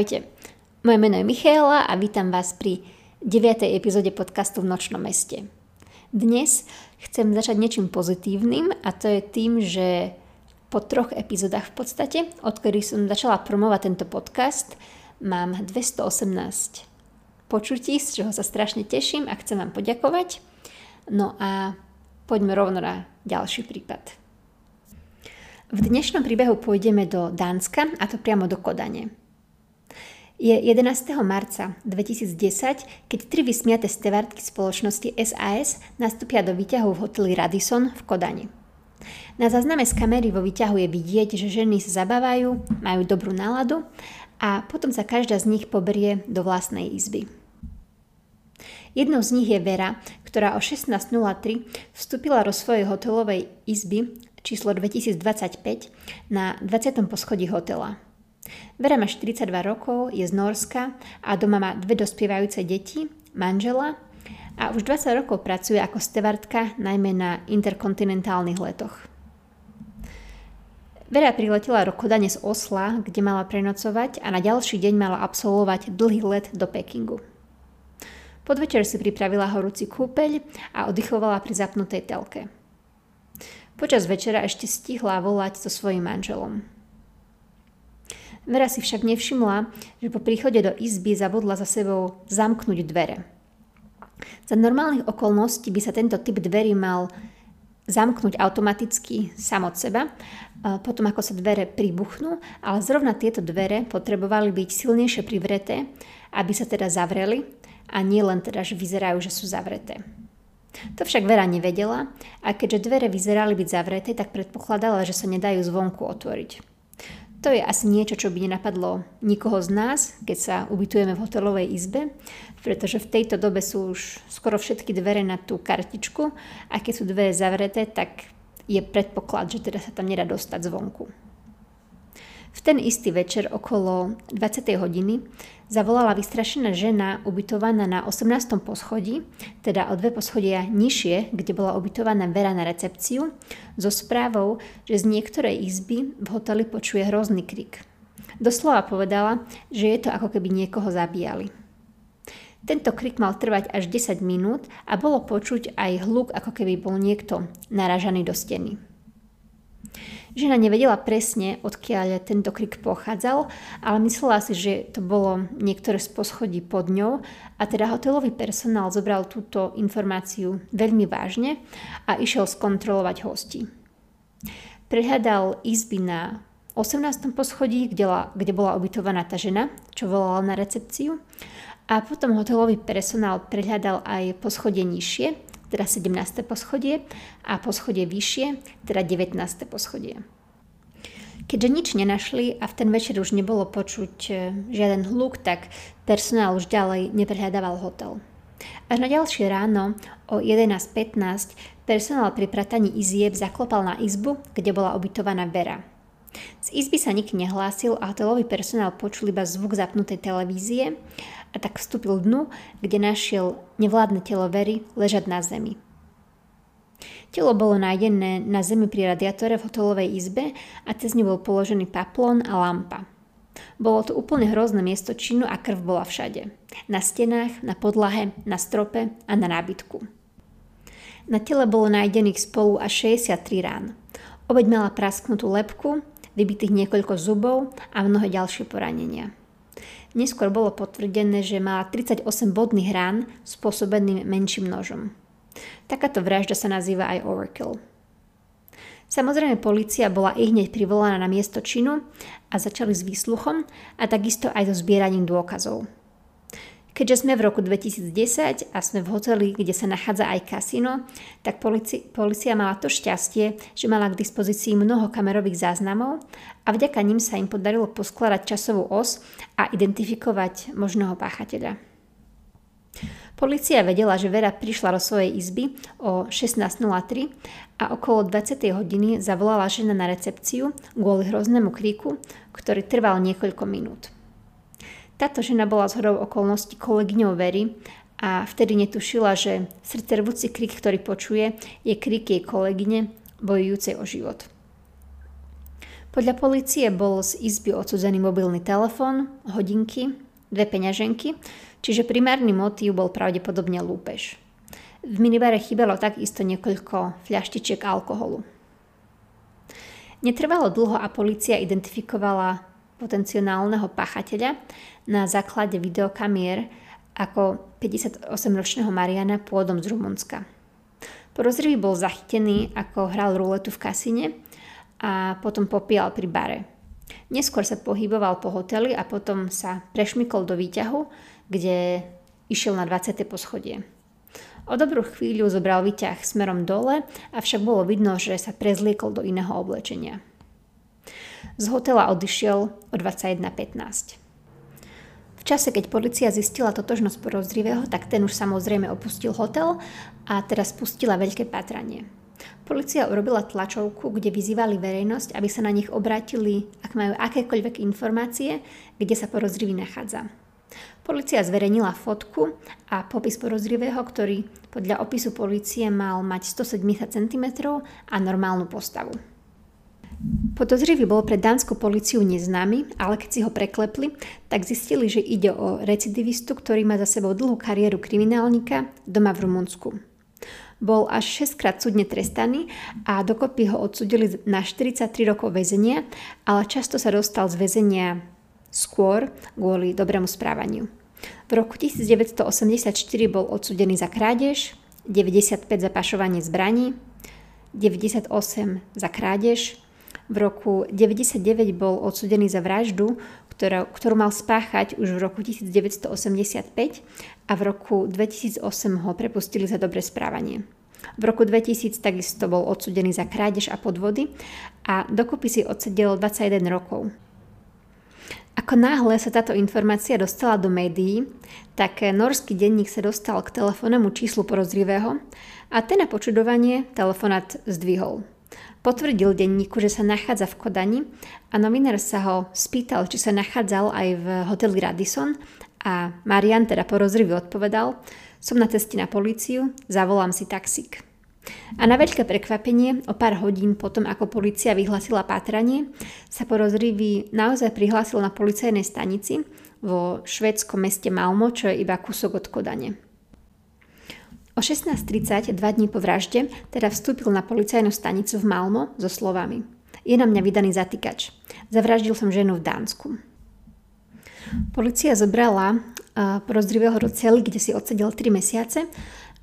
Ahojte, moje meno je Michaela a vítam vás pri 9. epizóde podcastu v Nočnom meste. Dnes chcem začať niečím pozitívnym a to je tým, že po troch epizódach v podstate, odkedy som začala promovať tento podcast, mám 218 počutí, z čoho sa strašne teším a chcem vám poďakovať. No a poďme rovno na ďalší prípad. V dnešnom príbehu pôjdeme do Dánska a to priamo do Kodane. Je 11. marca 2010, keď tri vysmiate stevardky spoločnosti SAS nastúpia do výťahu v hoteli Radisson v Kodani. Na zázname z kamery vo výťahu je vidieť, že ženy sa zabávajú, majú dobrú náladu a potom sa každá z nich poberie do vlastnej izby. Jednou z nich je Vera, ktorá o 16.03 vstúpila do svojej hotelovej izby číslo 2025 na 20. poschodí hotela. Vera má 42 rokov, je z Norska a doma má dve dospievajúce deti, manžela a už 20 rokov pracuje ako stevardka najmä na interkontinentálnych letoch. Vera priletela do Kodane z Osla, kde mala prenocovať a na ďalší deň mala absolvovať dlhý let do Pekingu. Podvečer si pripravila horúci kúpeľ a oddychovala pri zapnutej telke. Počas večera ešte stihla volať so svojím manželom. Vera si však nevšimla, že po príchode do izby zabudla za sebou zamknúť dvere. Za normálnych okolností by sa tento typ dverí mal zamknúť automaticky sam od seba, potom ako sa dvere pribuchnú, ale zrovna tieto dvere potrebovali byť silnejšie privreté, aby sa teda zavreli a nie len teda, že vyzerajú, že sú zavreté. To však Vera nevedela a keďže dvere vyzerali byť zavreté, tak predpokladala, že sa nedajú zvonku otvoriť. To je asi niečo, čo by nenapadlo nikoho z nás, keď sa ubytujeme v hotelovej izbe, pretože v tejto dobe sú už skoro všetky dvere na tú kartičku a keď sú dvere zavreté, tak je predpoklad, že teda sa tam nedá dostať zvonku. V ten istý večer okolo 20. hodiny zavolala vystrašená žena ubytovaná na 18. poschodí, teda o dve poschodia nižšie, kde bola ubytovaná Vera na recepciu, so správou, že z niektorej izby v hoteli počuje hrozný krik. Doslova povedala, že je to ako keby niekoho zabíjali. Tento krik mal trvať až 10 minút a bolo počuť aj hluk, ako keby bol niekto naražaný do steny. Žena nevedela presne, odkiaľ tento krik pochádzal, ale myslela si, že to bolo niektoré z poschodí pod ňou a teda hotelový personál zobral túto informáciu veľmi vážne a išiel skontrolovať hosti. Prehľadal izby na 18. poschodí, kde, kde bola ubytovaná tá žena, čo volala na recepciu a potom hotelový personál prehľadal aj poschodie nižšie, teda 17. poschodie a poschodie vyššie, teda 19. poschodie. Keďže nič nenašli a v ten večer už nebolo počuť e, žiaden hluk, tak personál už ďalej neprehľadával hotel. Až na ďalšie ráno o 11.15 personál pri prataní izieb zaklopal na izbu, kde bola ubytovaná Vera. Z izby sa nik nehlásil a hotelový personál počul iba zvuk zapnutej televízie a tak vstúpil dnu, kde našiel nevládne telo Very ležať na zemi. Telo bolo nájdené na zemi pri radiátore v hotelovej izbe a cez ňu bol položený paplón a lampa. Bolo to úplne hrozné miesto činu a krv bola všade. Na stenách, na podlahe, na strope a na nábytku. Na tele bolo nájdených spolu až 63 rán. Obeď mala prasknutú lepku, vybitých niekoľko zubov a mnohé ďalšie poranenia. Neskôr bolo potvrdené, že mala 38 bodných rán spôsobeným menším nožom. Takáto vražda sa nazýva aj overkill. Samozrejme, policia bola i hneď privolaná na miesto činu a začali s výsluchom a takisto aj so zbieraním dôkazov. Keďže sme v roku 2010 a sme v hoteli, kde sa nachádza aj kasino, tak polici- policia mala to šťastie, že mala k dispozícii mnoho kamerových záznamov a vďaka nim sa im podarilo poskladať časovú os a identifikovať možného páchateľa. Polícia vedela, že Vera prišla do svojej izby o 16.03 a okolo 20. hodiny zavolala žena na recepciu kvôli hroznému kríku, ktorý trval niekoľko minút. Táto žena bola zhodou okolností kolegyňou Very a vtedy netušila, že srdcervúci krik, ktorý počuje, je krik jej kolegyne bojujúcej o život. Podľa policie bol z izby odsudzený mobilný telefón, hodinky, dve peňaženky, čiže primárny motív bol pravdepodobne lúpež. V minibare chýbalo takisto niekoľko fľaštičiek alkoholu. Netrvalo dlho a policia identifikovala potenciálneho pachateľa na základe videokamier ako 58-ročného Mariana pôvodom z Rumunska. Porozrivý bol zachytený, ako hral ruletu v kasíne a potom popíjal pri bare. Neskôr sa pohyboval po hoteli a potom sa prešmykol do výťahu, kde išiel na 20. poschodie. O dobrú chvíľu zobral výťah smerom dole, avšak bolo vidno, že sa prezliekol do iného oblečenia. Z hotela odišiel o 21.15. V čase, keď policia zistila totožnosť podozrivého, tak ten už samozrejme opustil hotel a teraz spustila veľké patranie. Polícia urobila tlačovku, kde vyzývali verejnosť, aby sa na nich obrátili, ak majú akékoľvek informácie, kde sa podozrivý nachádza. Polícia zverejnila fotku a popis podozrivého, ktorý podľa opisu policie mal mať 170 cm a normálnu postavu. Podozrivý bol pre dánsku policiu neznámy, ale keď si ho preklepli, tak zistili, že ide o recidivistu, ktorý má za sebou dlhú kariéru kriminálnika doma v Rumunsku. Bol až 6 krát súdne trestaný a dokopy ho odsudili na 43 rokov väzenia, ale často sa dostal z väzenia skôr kvôli dobrému správaniu. V roku 1984 bol odsudený za krádež, 95 za pašovanie zbraní, 98 za krádež, v roku 99 bol odsudený za vraždu, ktorú, ktorú mal spáchať už v roku 1985 a v roku 2008 ho prepustili za dobré správanie. V roku 2000 takisto bol odsudený za krádež a podvody a dokopy si odsedel 21 rokov. Ako náhle sa táto informácia dostala do médií, tak norský denník sa dostal k telefónnemu číslu porozrivého a ten na počudovanie telefonát zdvihol. Potvrdil denníku, že sa nachádza v Kodani a novinár sa ho spýtal, či sa nachádzal aj v hoteli Radisson a Marian teda porozrivý odpovedal, som na ceste na políciu, zavolám si taxík. A na veľké prekvapenie, o pár hodín potom, ako policia vyhlasila pátranie, sa porozrivý naozaj prihlásil na policajnej stanici vo švedskom meste Malmo, čo je iba kúsok od Kodane. O 16.30, dva dní po vražde, teda vstúpil na policajnú stanicu v Malmo so slovami Je na mňa vydaný zatýkač. Zavraždil som ženu v Dánsku. Polícia zobrala uh, porozdrivého do cely, kde si odsedel 3 mesiace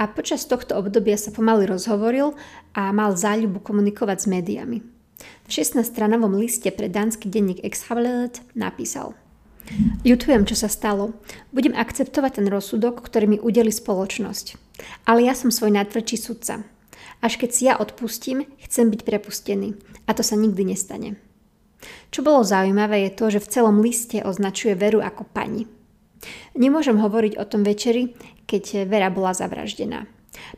a počas tohto obdobia sa pomaly rozhovoril a mal záľubu komunikovať s médiami. V 16-stranovom liste pre dánsky denník Exhavlet napísal Ľutujem, čo sa stalo. Budem akceptovať ten rozsudok, ktorý mi udeli spoločnosť. Ale ja som svoj najtvrdší sudca. Až keď si ja odpustím, chcem byť prepustený. A to sa nikdy nestane. Čo bolo zaujímavé je to, že v celom liste označuje Veru ako pani. Nemôžem hovoriť o tom večeri, keď Vera bola zavraždená.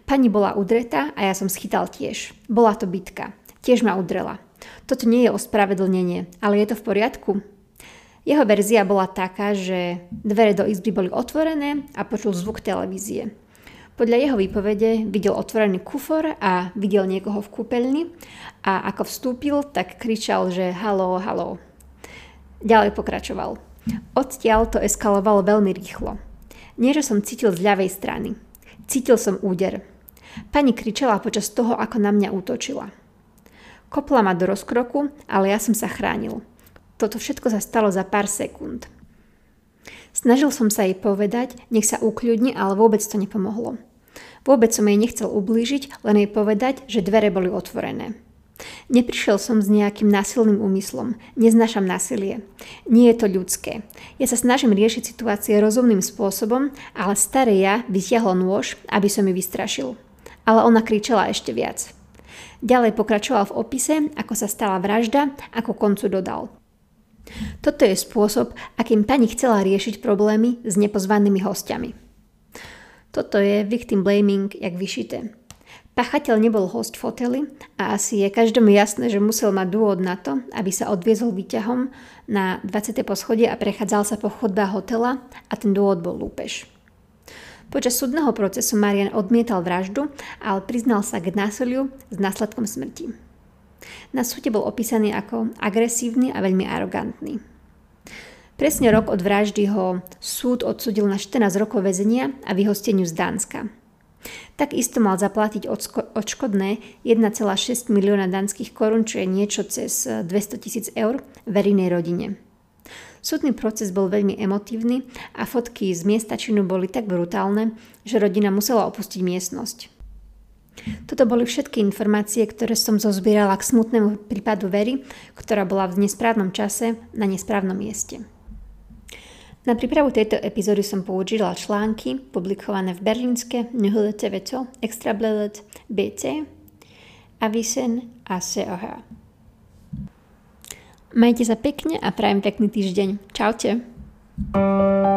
Pani bola udretá a ja som schytal tiež. Bola to bitka. Tiež ma udrela. Toto nie je ospravedlnenie, ale je to v poriadku? Jeho verzia bola taká, že dvere do izby boli otvorené a počul zvuk televízie. Podľa jeho výpovede videl otvorený kufor a videl niekoho v kúpeľni a ako vstúpil, tak kričal, že halo, halo. Ďalej pokračoval. Odtiaľ to eskalovalo veľmi rýchlo. Nie, že som cítil z ľavej strany. Cítil som úder. Pani kričala počas toho, ako na mňa útočila. Kopla ma do rozkroku, ale ja som sa chránil. Toto všetko sa stalo za pár sekúnd. Snažil som sa jej povedať, nech sa ukľudni, ale vôbec to nepomohlo. Vôbec som jej nechcel ublížiť, len jej povedať, že dvere boli otvorené. Neprišiel som s nejakým násilným úmyslom. Neznášam násilie. Nie je to ľudské. Ja sa snažím riešiť situácie rozumným spôsobom, ale staré ja vytiahlo nôž, aby som ju vystrašil. Ale ona kričala ešte viac. Ďalej pokračoval v opise, ako sa stala vražda, ako koncu dodal. Toto je spôsob, akým pani chcela riešiť problémy s nepozvanými hostiami. Toto je victim blaming jak vyšité. Pachateľ nebol host v hoteli a asi je každému jasné, že musel mať dôvod na to, aby sa odviezol výťahom na 20. poschodie a prechádzal sa po chodbách hotela a ten dôvod bol lúpež. Počas súdneho procesu Marian odmietal vraždu, ale priznal sa k násiliu s následkom smrti. Na súde bol opísaný ako agresívny a veľmi arogantný. Presne rok od vraždy ho súd odsudil na 14 rokov väzenia a vyhosteniu z Dánska. Takisto mal zaplatiť odškodné 1,6 milióna dánskych korún, čo je niečo cez 200 tisíc eur verejnej rodine. Súdny proces bol veľmi emotívny a fotky z miesta činu boli tak brutálne, že rodina musela opustiť miestnosť. Toto boli všetky informácie, ktoré som zozbierala k smutnému prípadu Very, ktorá bola v nesprávnom čase na nesprávnom mieste. Na prípravu tejto epizódy som použila články publikované v berlínske Nyhede TV2, Extrabladet, BC, Avisen a COH. Majte sa pekne a prajem pekný týždeň. Čaute. thank you